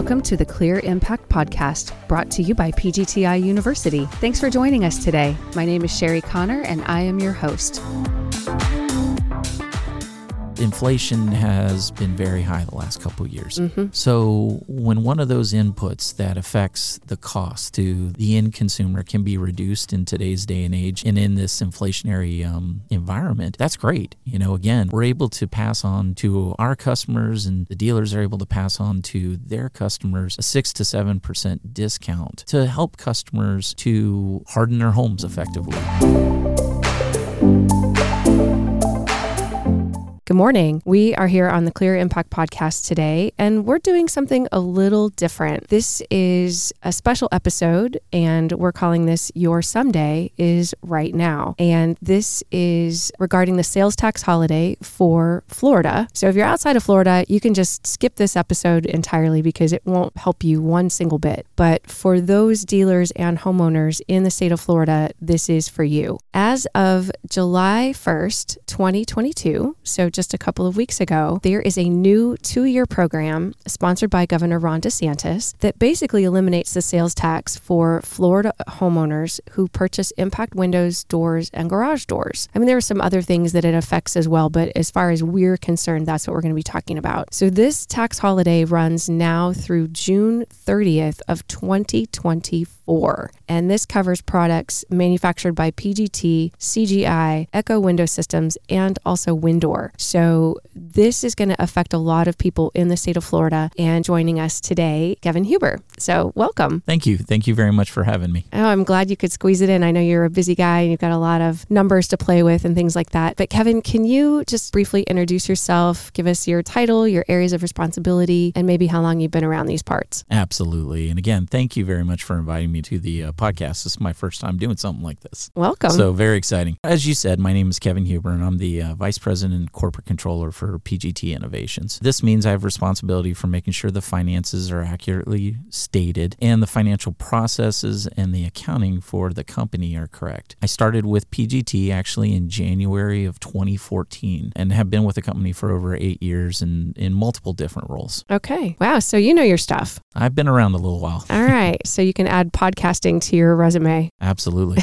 Welcome to the Clear Impact Podcast, brought to you by PGTI University. Thanks for joining us today. My name is Sherry Connor, and I am your host inflation has been very high the last couple of years. Mm-hmm. So when one of those inputs that affects the cost to the end consumer can be reduced in today's day and age and in this inflationary um, environment, that's great. You know, again, we're able to pass on to our customers and the dealers are able to pass on to their customers a six to seven percent discount to help customers to harden their homes effectively. Morning. We are here on the Clear Impact podcast today, and we're doing something a little different. This is a special episode, and we're calling this Your Someday is Right Now. And this is regarding the sales tax holiday for Florida. So if you're outside of Florida, you can just skip this episode entirely because it won't help you one single bit. But for those dealers and homeowners in the state of Florida, this is for you. As of July 1st, 2022, so just just a couple of weeks ago, there is a new two year program sponsored by Governor Ron DeSantis that basically eliminates the sales tax for Florida homeowners who purchase impact windows, doors, and garage doors. I mean, there are some other things that it affects as well, but as far as we're concerned, that's what we're going to be talking about. So this tax holiday runs now through June 30th of 2024. And this covers products manufactured by PGT, CGI, Eco Window Systems, and also WinDoor. So this is going to affect a lot of people in the state of Florida. And joining us today, Kevin Huber. So welcome. Thank you. Thank you very much for having me. Oh, I'm glad you could squeeze it in. I know you're a busy guy and you've got a lot of numbers to play with and things like that. But Kevin, can you just briefly introduce yourself, give us your title, your areas of responsibility, and maybe how long you've been around these parts? Absolutely. And again, thank you very much for inviting me to the uh, podcast. This is my first time doing something like this. Welcome. So very exciting. As you said, my name is Kevin Huber and I'm the uh, Vice President and Corporate controller for PGT Innovations. This means I have responsibility for making sure the finances are accurately stated and the financial processes and the accounting for the company are correct. I started with PGT actually in January of 2014 and have been with the company for over eight years and in multiple different roles. Okay. Wow. So you know your stuff. I've been around a little while. All right. So you can add podcasting to your resume. Absolutely.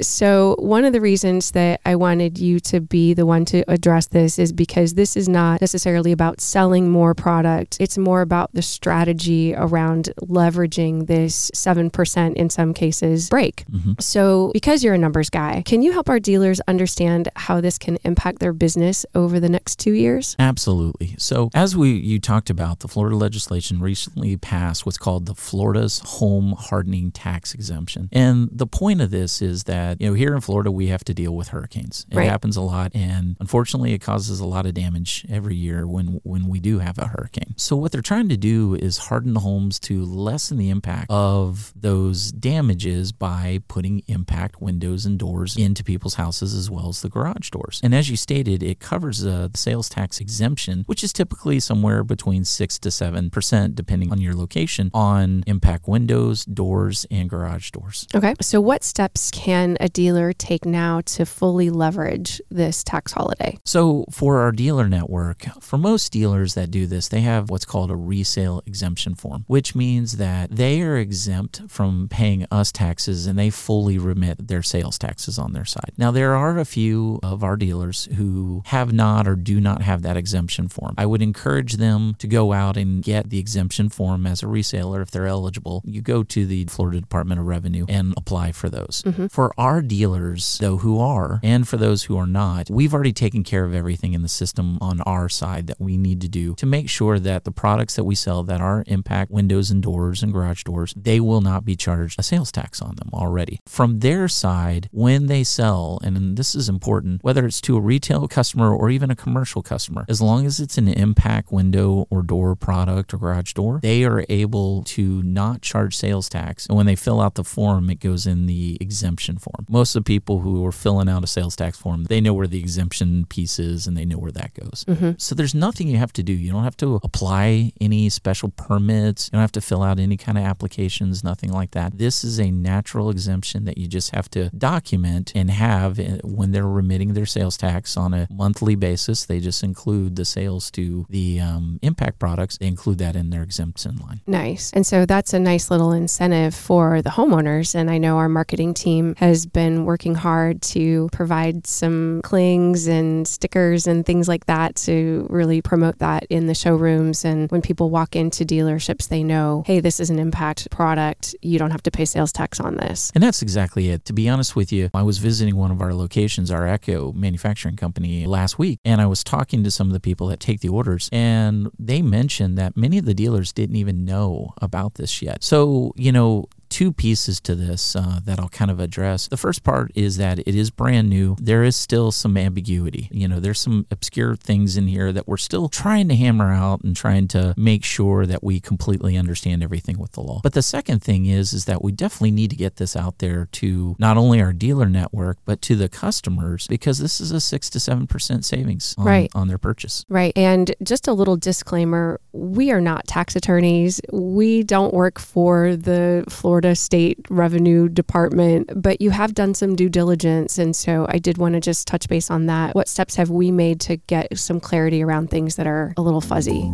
so, one of the reasons that I wanted you to be the one to address this is because this is not necessarily about selling more product. It's more about the strategy around leveraging this 7% in some cases break. Mm-hmm. So, because you're a numbers guy, can you help our dealers understand how this can impact their business over the next two years? Absolutely. So, as we you talked about, the Florida legislation recently passed what's called the Florida's Home Hardening Tax Exemption. And the point of this is that you know, here in Florida, we have to deal with hurricanes. It right. happens a lot. And unfortunately, it causes a lot of damage every year when, when we do have a hurricane. So, what they're trying to do is harden the homes to lessen the impact of those damages by putting impact windows and doors into people's houses as well as the garage doors. And as you stated, it covers uh, a sales tax exemption, which is typically somewhere between 6 to 7%, depending on your location, on impact windows, doors, and garage doors. Okay. So, what steps can a dealer take now to fully leverage this tax holiday? So, for our dealer network, for most dealers that do this, they have what's called a resale exemption form, which means that they are exempt from paying us taxes and they fully remit their sales taxes on their side. Now, there are a few of our dealers who have not or do not have that exemption form. I would encourage them to go out and get the exemption form as a reseller if they're eligible. You go to the Florida Department of Revenue and apply for those. Mm-hmm. For our dealers, though, who are, and for those who are not, we've already taken care of everything in the system on our side that we need to do to make sure that the products that we sell that are impact windows and doors and garage doors, they will not be charged a sales tax on them already. From their side, when they sell, and this is important, whether it's to a retail customer or even a commercial customer, as long as it's an impact window or door product or garage door, they are able to not charge sales sales tax. And when they fill out the form, it goes in the exemption form. Most of the people who are filling out a sales tax form, they know where the exemption piece is and they know where that goes. Mm-hmm. So there's nothing you have to do. You don't have to apply any special permits. You don't have to fill out any kind of applications, nothing like that. This is a natural exemption that you just have to document and have eh, when they're remitting their sales tax on a monthly basis. They just include the sales to the um, impact products. They include that in their exemption line. Nice. And so that's a nice little incentive for the homeowners. And I know our marketing team has been working hard to provide some clings and stickers and things like that to really promote that in the showrooms. And when people walk into dealerships, they know, hey, this is an impact product. You don't have to pay sales tax on this. And that's exactly it. To be honest with you, I was visiting one of our locations, our Eco manufacturing company, last week, and I was talking to some of the people that take the orders, and they mentioned that many of the dealers didn't even know about this yet. So, you know, two pieces to this uh, that I'll kind of address. The first part is that it is brand new. There is still some ambiguity. You know, there's some obscure things in here that we're still trying to hammer out and trying to make sure that we completely understand everything with the law. But the second thing is is that we definitely need to get this out there to not only our dealer network but to the customers because this is a 6 to 7% savings on, right. on their purchase. Right. And just a little disclaimer, we are not tax attorneys. We don't work for the Florida Florida State Revenue Department, but you have done some due diligence. And so I did want to just touch base on that. What steps have we made to get some clarity around things that are a little fuzzy?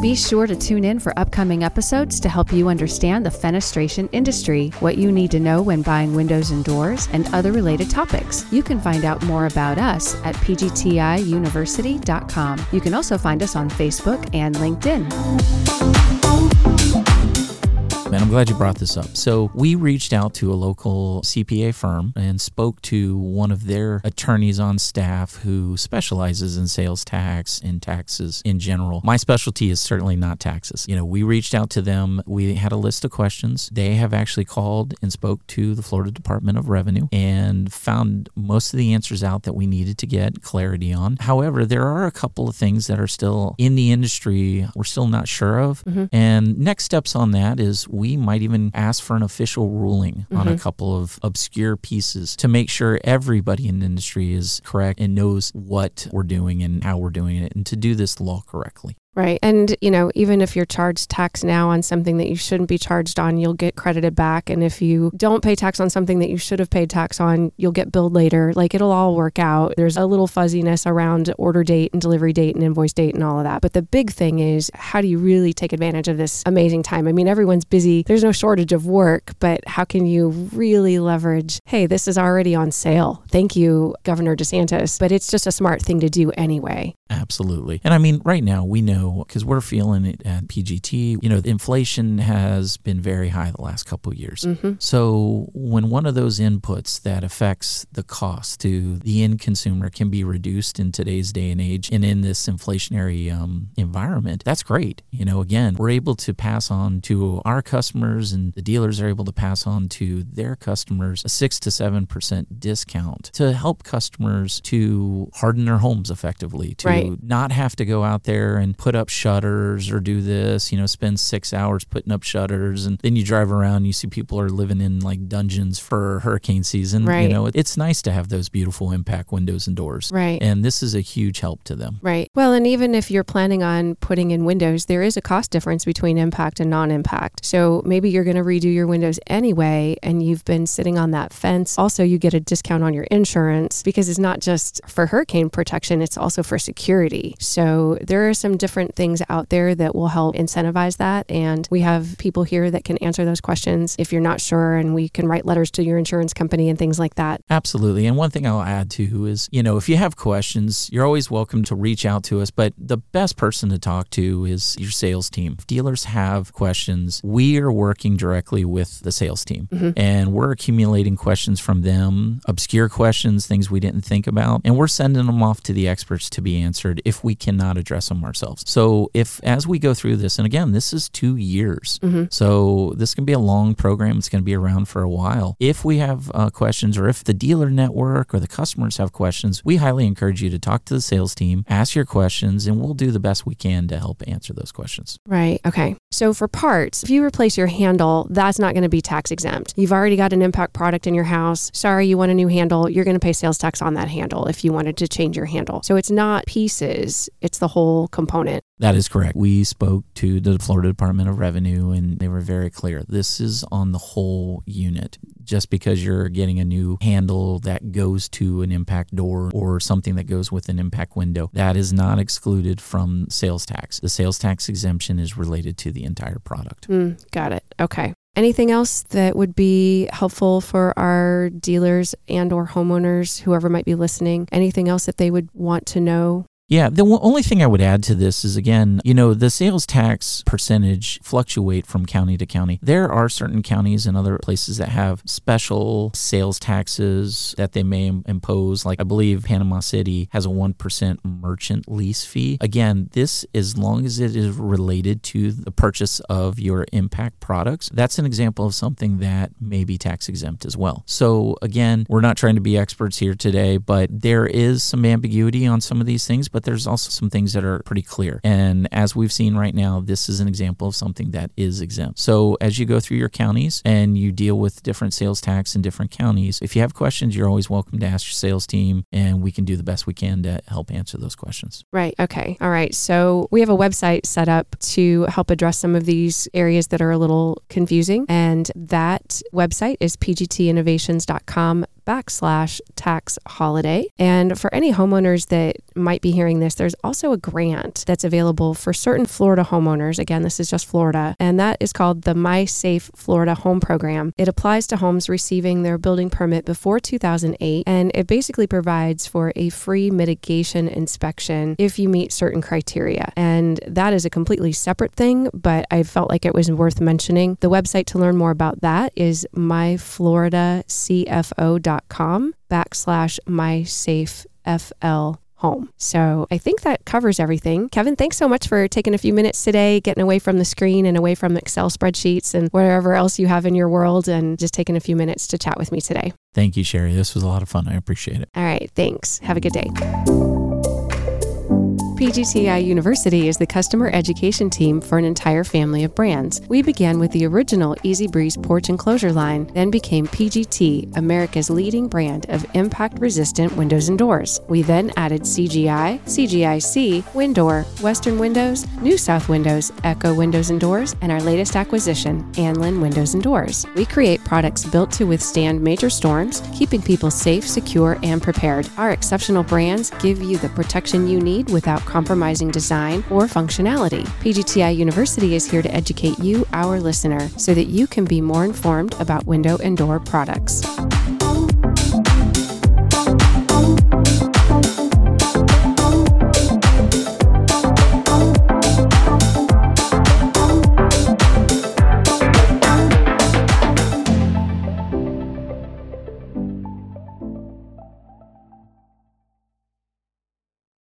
Be sure to tune in for upcoming episodes to help you understand the fenestration industry, what you need to know when buying windows and doors, and other related topics. You can find out more about us at pgtiuniversity.com. You can also find us on Facebook and LinkedIn. And I'm glad you brought this up. So, we reached out to a local CPA firm and spoke to one of their attorneys on staff who specializes in sales tax and taxes in general. My specialty is certainly not taxes. You know, we reached out to them. We had a list of questions. They have actually called and spoke to the Florida Department of Revenue and found most of the answers out that we needed to get clarity on. However, there are a couple of things that are still in the industry we're still not sure of. Mm-hmm. And next steps on that is we might even ask for an official ruling mm-hmm. on a mm-hmm. couple of obscure pieces to make sure everybody in the industry is correct and knows what we're doing and how we're doing it and to do this law correctly. Right. And, you know, even if you're charged tax now on something that you shouldn't be charged on, you'll get credited back. And if you don't pay tax on something that you should have paid tax on, you'll get billed later. Like it'll all work out. There's a little fuzziness around order date and delivery date and invoice date and all of that. But the big thing is how do you really take advantage of this amazing time? I mean, everyone's busy. There's no shortage of work, but how can you really leverage, hey, this is already on sale. Thank you, Governor DeSantis. But it's just a smart thing to do anyway. Absolutely. And I mean, right now we know because we're feeling it at PGT, you know, inflation has been very high the last couple of years. Mm-hmm. So when one of those inputs that affects the cost to the end consumer can be reduced in today's day and age and in this inflationary um, environment, that's great. You know, again, we're able to pass on to our customers and the dealers are able to pass on to their customers a six to seven percent discount to help customers to harden their homes effectively, to right. not have to go out there and put up shutters or do this, you know, spend six hours putting up shutters. And then you drive around and you see people are living in like dungeons for hurricane season. Right. You know, it's nice to have those beautiful impact windows and doors. Right. And this is a huge help to them. Right. Well, and even if you're planning on putting in windows, there is a cost difference between impact and non impact. So maybe you're going to redo your windows anyway, and you've been sitting on that fence. Also, you get a discount on your insurance because it's not just for hurricane protection, it's also for security security. So there are some different things out there that will help incentivize that. And we have people here that can answer those questions if you're not sure, and we can write letters to your insurance company and things like that. Absolutely. And one thing I'll add too is, you know, if you have questions, you're always welcome to reach out to us. But the best person to talk to is your sales team. If dealers have questions, we are working directly with the sales team mm-hmm. and we're accumulating questions from them, obscure questions, things we didn't think about, and we're sending them off to the experts to be answered if we cannot address them ourselves. So if as we go through this, and again, this is two years, Mm-hmm. so this can be a long program. It's going to be around for a while. If we have uh, questions, or if the dealer network or the customers have questions, we highly encourage you to talk to the sales team, ask your questions, and we'll do the best we can to help answer those questions. Right. Okay. So for parts, if you replace your handle, that's not going to be tax exempt. You've already got an impact product in your house. Sorry, you want a new handle. You're going to pay sales tax on that handle if you wanted to change your handle. So it's not pieces, it's the whole component. That is correct. We spoke to the Florida Department of Revenue and they were very clear. This is on the whole unit. Just because you're getting a new handle that goes to an impact door or something that goes with an impact window, that is not excluded from sales tax. The sales tax exemption is related to the entire product. Mm, got it. Okay. Anything else that would be helpful for our dealers and or homeowners, whoever might be listening? Anything else that they would want to know? Yeah, the only thing I would add to this is again, you know, the sales tax percentage fluctuate from county to county. There are certain counties and other places that have special sales taxes that they may impose. Like I believe Panama City has a 1% merchant lease fee. Again, this as long as it is related to the purchase of your impact products, that's an example of something that may be tax exempt as well. So again, we're not trying to be experts here today, but there is some ambiguity on some of these things, but there's also some things that are pretty clear. And as we've seen right now, this is an example of something that is exempt. So as you go through your counties and you deal with different sales tax in different counties, if you have questions, you're always welcome to ask your sales team and we can do the best we can to help answer those questions. Right. Okay. All right. So we have a website set up to help address some of these areas that are a little confusing. And that website is pgtinnovations.com backslash tax holiday. And for any homeowners that might be hearing this, there's also a grant that's available for certain Florida homeowners. Again, this is just Florida, and that is called the My Safe Florida Home Program. It applies to homes receiving their building permit before 2008, and it basically provides for a free mitigation inspection if you meet certain criteria. And that is a completely separate thing, but I felt like it was worth mentioning. The website to learn more about that is myfloridacfo.com backslash mysafefl home. So I think that covers everything. Kevin, thanks so much for taking a few minutes today, getting away from the screen and away from Excel spreadsheets and whatever else you have in your world, and just taking a few minutes to chat with me today. Thank you, Sherry. This was a lot of fun. I appreciate it. All right, thanks. Have a good day. PGTI University is the customer education team for an entire family of brands. We began with the original Eze-Breeze porch enclosure line, then became PGT, America's leading brand of impact resistant windows and doors. We then added CGI, CGIC, WinDoor, Western Windows, New South Windows, Eco Windows and Doors, and our latest acquisition, Anlin Windows and Doors. We create products built to withstand major storms, keeping people safe, secure, and prepared. Our exceptional brands give you the protection you need without compromising design or functionality. PGTI University is here to educate you, our listener, so that you can be more informed about window and door products.